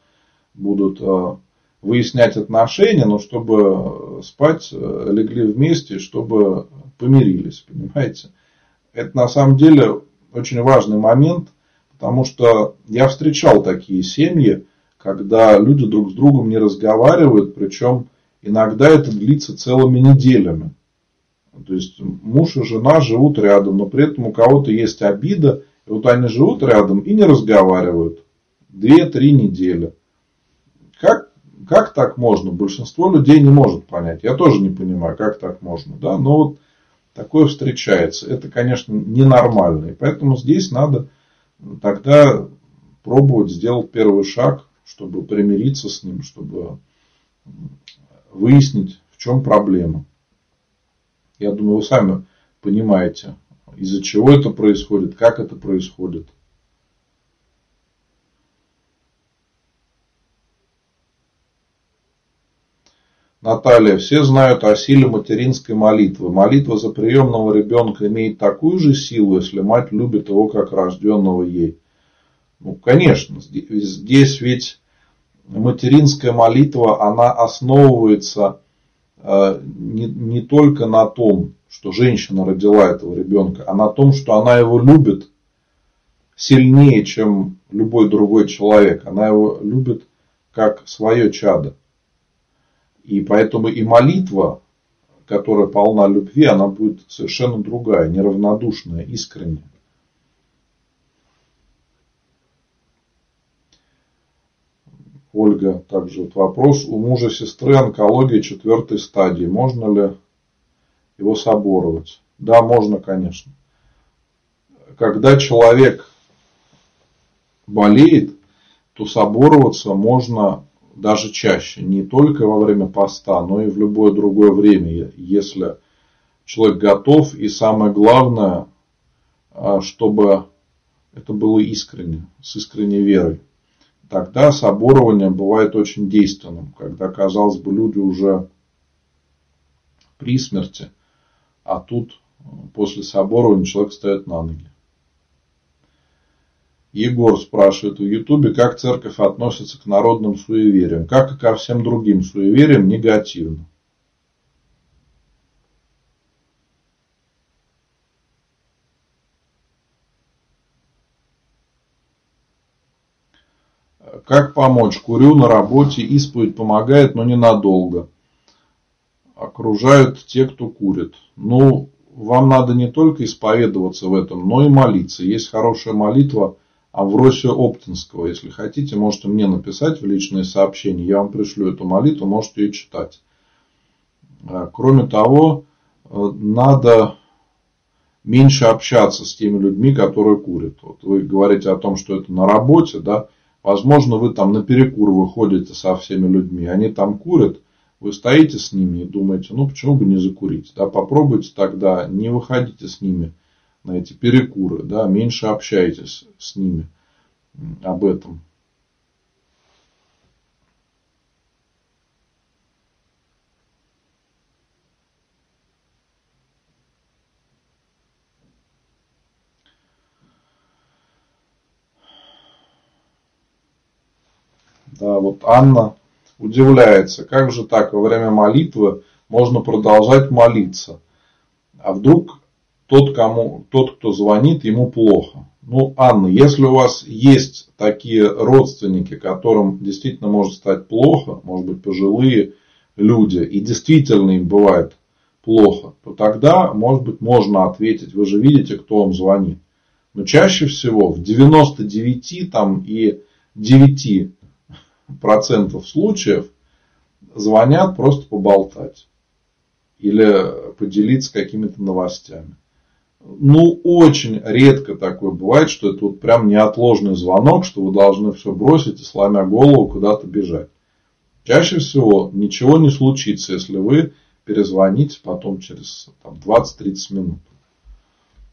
будут э, выяснять отношения, но чтобы спать э, легли вместе, чтобы помирились, понимаете. Это на самом деле очень важный момент, потому что я встречал такие семьи, когда люди друг с другом не разговаривают, причем иногда это длится целыми неделями. То есть муж и жена живут рядом, но при этом у кого-то есть обида, и вот они живут рядом и не разговаривают. Две-три недели. Как, как так можно? Большинство людей не может понять. Я тоже не понимаю, как так можно. Да? Но вот такое встречается. Это, конечно, ненормально. И поэтому здесь надо тогда пробовать сделать первый шаг, чтобы примириться с ним, чтобы выяснить, в чем проблема. Я думаю, вы сами понимаете, из-за чего это происходит, как это происходит. Наталья, все знают о силе материнской молитвы. Молитва за приемного ребенка имеет такую же силу, если мать любит его как рожденного ей. Ну, конечно, здесь ведь материнская молитва, она основывается Э, не, не только на том, что женщина родила этого ребенка, а на том, что она его любит сильнее, чем любой другой человек. Она его любит как свое чадо. И поэтому и молитва, которая полна любви, она будет совершенно другая, неравнодушная, искренняя. Ольга, также вот вопрос. У мужа сестры онкология четвертой стадии. Можно ли его соборовать? Да, можно, конечно. Когда человек болеет, то собороваться можно даже чаще. Не только во время поста, но и в любое другое время, если человек готов. И самое главное, а, чтобы это было искренне, с искренней верой тогда соборование бывает очень действенным, когда, казалось бы, люди уже при смерти, а тут э, после соборования человек стоит на ноги. Егор спрашивает в Ютубе, как церковь относится к народным суевериям, как и ко всем другим суевериям негативно. Как помочь? Курю на работе, исповедь помогает, но ненадолго. Окружают те, кто курит. Ну, вам надо не только исповедоваться в этом, но и молиться. Есть хорошая молитва Авросия Оптинского. Если хотите, можете мне написать в личные сообщения. Я вам пришлю эту молитву, можете ее читать. А, кроме того, э, надо меньше общаться с теми людьми, которые курят. Вот вы говорите о том, что это на работе, да, возможно, вы там на перекур выходите со всеми людьми, они там курят, вы стоите с ними и думаете, ну почему бы не закурить, да, попробуйте тогда, не выходите с ними на эти перекуры, да, меньше общайтесь с ними об этом. Вот Анна удивляется, как же так во время молитвы можно продолжать молиться. А вдруг тот, кому, тот, кто звонит, ему плохо. Ну, Анна, если у вас есть такие родственники, которым действительно может стать плохо, может быть, пожилые люди, и действительно им бывает плохо, то тогда, может быть, можно ответить, вы же видите, кто вам звонит. Но чаще всего в 99 там, и 9 процентов случаев звонят просто поболтать или поделиться какими-то новостями. Ну, очень редко такое бывает, что это вот прям неотложный звонок, что вы должны все бросить и сломя голову куда-то бежать. Чаще всего ничего не случится, если вы перезвоните потом через 20-30 минут.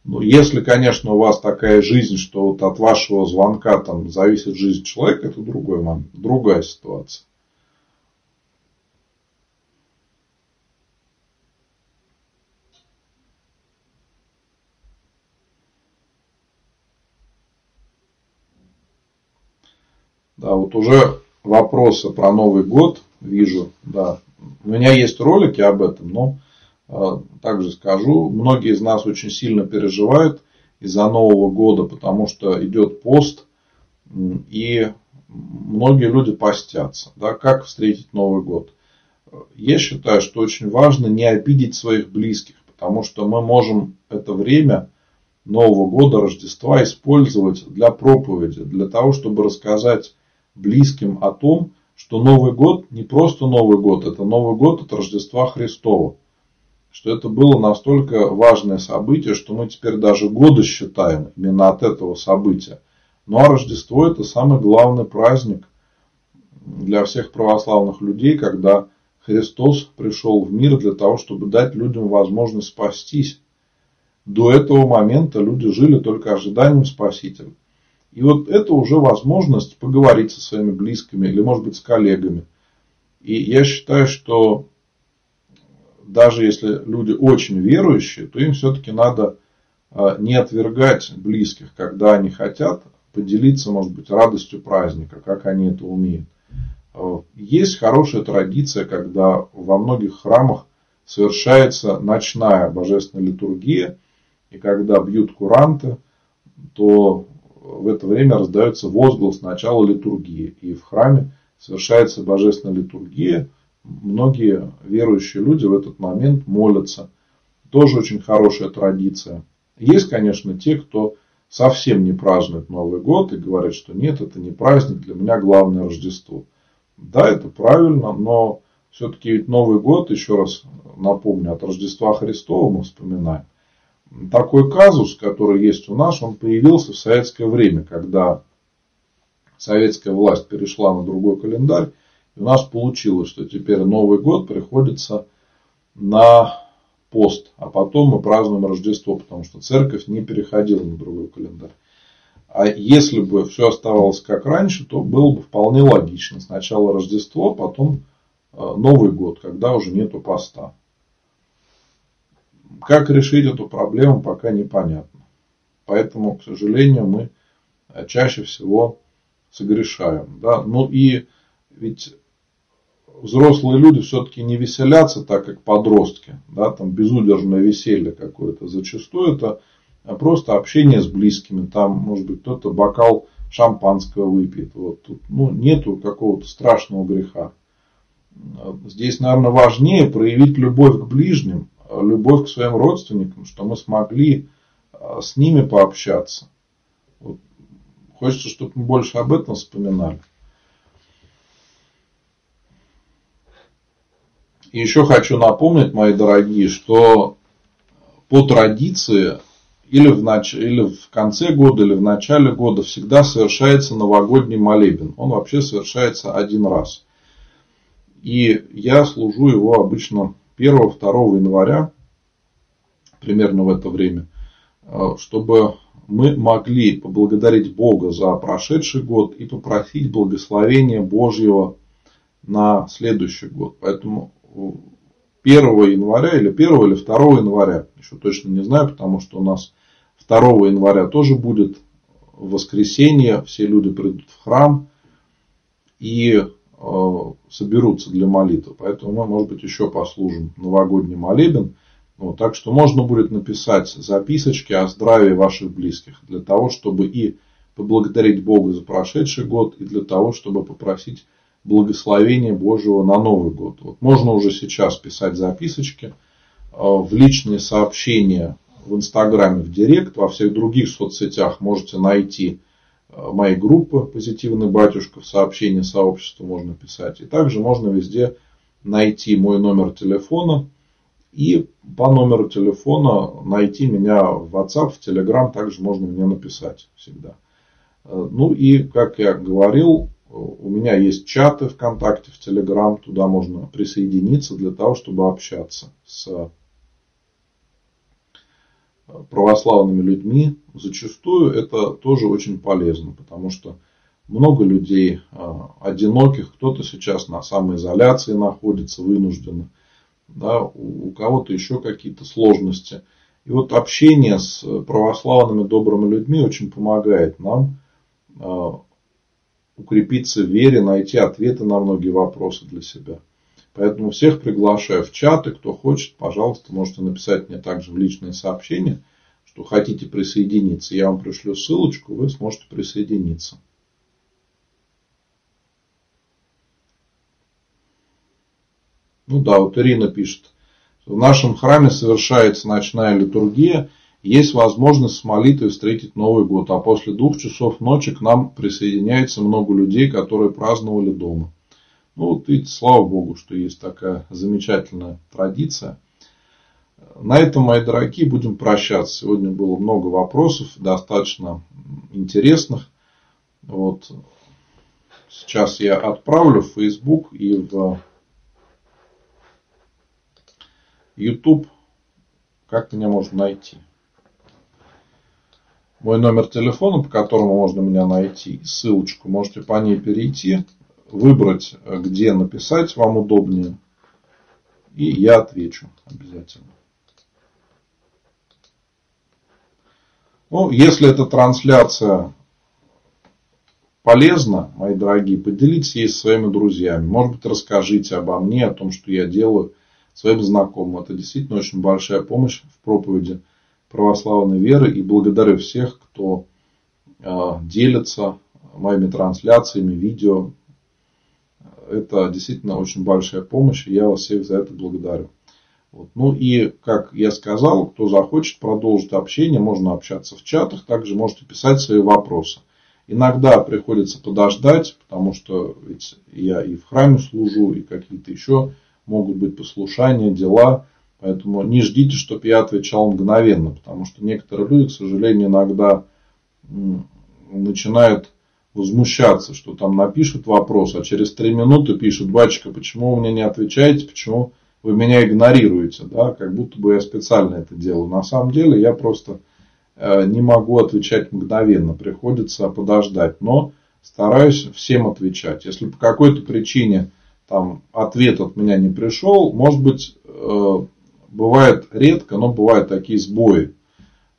Ну, если, конечно, у вас такая жизнь, что вот от вашего звонка там зависит жизнь человека, это другой момент, другая ситуация. Да, вот уже вопросы про Новый год вижу, да. У меня есть ролики об этом, но также скажу, многие из нас очень сильно переживают из-за Нового года, потому что идет пост, и многие люди постятся. Да, как встретить Новый год? Я считаю, что очень важно не обидеть своих близких, потому что мы можем это время Нового года, Рождества использовать для проповеди, для того, чтобы рассказать близким о том, что Новый год не просто Новый год, это Новый год от Рождества Христова что это было настолько важное событие, что мы теперь даже годы считаем именно от этого события. Ну а Рождество это самый главный праздник для всех православных людей, когда Христос пришел в мир для того, чтобы дать людям возможность спастись. До этого момента люди жили только ожиданием Спасителя. И вот это уже возможность поговорить со своими близкими или, может быть, с коллегами. И я считаю, что даже если люди очень верующие, то им все-таки надо а, не отвергать близких, когда они хотят поделиться, может быть, радостью праздника, как они это умеют. А, есть хорошая традиция, когда во многих храмах совершается ночная божественная литургия, и когда бьют куранты, то в это время раздается возглас начала литургии. И в храме совершается божественная литургия, многие верующие люди в этот момент молятся. Тоже очень хорошая традиция. Есть, конечно, те, кто совсем не празднует Новый год и говорят, что нет, это не праздник, для меня главное Рождество. Да, это правильно, но все-таки ведь Новый год, еще раз напомню, от Рождества Христова мы вспоминаем. Такой казус, который есть у нас, он появился в советское время, когда советская власть перешла на другой календарь, и у нас получилось, что теперь Новый год приходится на пост, а потом мы празднуем Рождество, потому что церковь не переходила на другой календарь. А если бы все оставалось как раньше, то было бы вполне логично. Сначала Рождество, потом э, Новый год, когда уже нету поста. Как решить эту проблему, пока непонятно. Поэтому, к сожалению, мы э, чаще всего согрешаем. Да? Ну и ведь взрослые люди все-таки не веселятся так, как подростки. Да, там безудержное веселье какое-то. Зачастую это просто общение с близкими. Там, может быть, кто-то бокал шампанского выпьет. Вот тут ну, нету какого-то страшного греха. Здесь, наверное, важнее проявить любовь к ближним, любовь к своим родственникам, что мы смогли а, с ними пообщаться. Вот. Хочется, чтобы мы больше об этом вспоминали. Еще хочу напомнить, мои дорогие, что по традиции или в, нач... или в конце года, или в начале года всегда совершается новогодний молебен. Он вообще совершается один раз. И я служу его обычно 1-2 января, примерно в это время, э, чтобы мы могли поблагодарить Бога за прошедший год и попросить благословения Божьего на следующий год. Поэтому 1 января или 1 или 2 января, еще точно не знаю, потому что у нас 2 января тоже будет воскресенье, все люди придут в храм и э, соберутся для молитвы. Поэтому мы, может быть, еще послужим новогодний молебен. Вот, так что можно будет написать записочки о здравии ваших близких для того, чтобы и поблагодарить Бога за прошедший год, и для того, чтобы попросить благословения Божьего на Новый год. Вот можно уже сейчас писать записочки э, в личные сообщения в Инстаграме, в Директ, во всех других соцсетях можете найти э, мои группы «Позитивный батюшка», в сообщении сообщества можно писать. И также можно везде найти мой номер телефона и по номеру телефона найти меня в WhatsApp, в Telegram, также можно мне написать всегда. Э, ну и, как я говорил, у меня есть чаты ВКонтакте, в Telegram, туда можно присоединиться для того, чтобы общаться с э, православными людьми. Зачастую это тоже очень полезно, потому что много людей э, одиноких, кто-то сейчас на самоизоляции находится вынужденно да, у, кого-то еще какие-то сложности. И вот общение с православными добрыми людьми очень помогает нам э, укрепиться в вере, найти ответы на многие вопросы для себя. Поэтому всех приглашаю в чаты. Кто хочет, пожалуйста, можете написать мне также в личные сообщения, что хотите присоединиться. Я вам пришлю ссылочку, вы сможете присоединиться. Ну да, вот Ирина пишет. В нашем храме совершается ночная литургия. Есть возможность с молитвой встретить Новый год. А после двух часов ночи к нам присоединяется много людей, которые праздновали дома. Ну вот видите, слава Богу, что есть такая замечательная традиция. На этом, мои дорогие, будем прощаться. Сегодня было много вопросов, достаточно интересных. Вот. Сейчас я отправлю в Facebook и в YouTube, как меня можно найти. Мой номер телефона, по которому можно меня найти, ссылочку, можете по ней перейти, выбрать, где написать вам удобнее, и я отвечу обязательно. Ну, если эта трансляция полезна, мои дорогие, поделитесь ей с своими друзьями. Может быть, расскажите обо мне, о том, что я делаю – своим знакомым. Это действительно очень большая помощь в проповеди православной веры. И благодарю всех, кто а, делится моими трансляциями, видео. Это действительно очень большая помощь, и я вас всех за это благодарю. Вот. Ну и, как я сказал, кто захочет продолжить общение, можно общаться в чатах, также можете писать свои вопросы. Иногда приходится подождать, потому что ведь я и в храме служу, и какие-то еще могут быть послушания, дела. Поэтому не ждите, чтобы я отвечал мгновенно, потому что некоторые люди, к сожалению, иногда начинают возмущаться, что там напишут вопрос, а через три минуты пишут, батюшка, почему вы мне не отвечаете, почему вы меня игнорируете, да, как будто бы я специально это делаю. На самом деле я просто э, не могу отвечать мгновенно, приходится подождать, но стараюсь всем отвечать. Если по какой-то причине там ответ от меня не пришел, может быть, э, бывает редко, но бывают такие сбои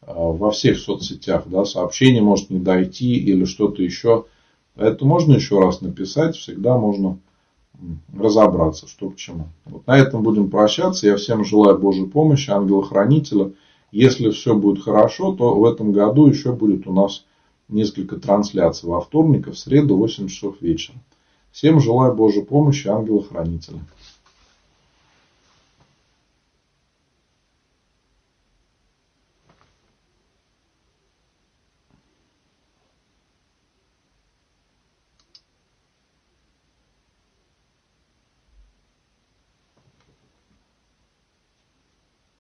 э, во всех соцсетях, да, сообщение может не дойти или что-то еще. Это можно еще раз написать, всегда можно разобраться, что к чему. Вот на этом будем прощаться. Я всем желаю Божьей помощи, ангела-хранителя. Если все будет хорошо, то в этом году еще будет у нас несколько трансляций во вторник в среду в 8 часов вечера. Всем желаю Божьей помощи, ангела-хранителя.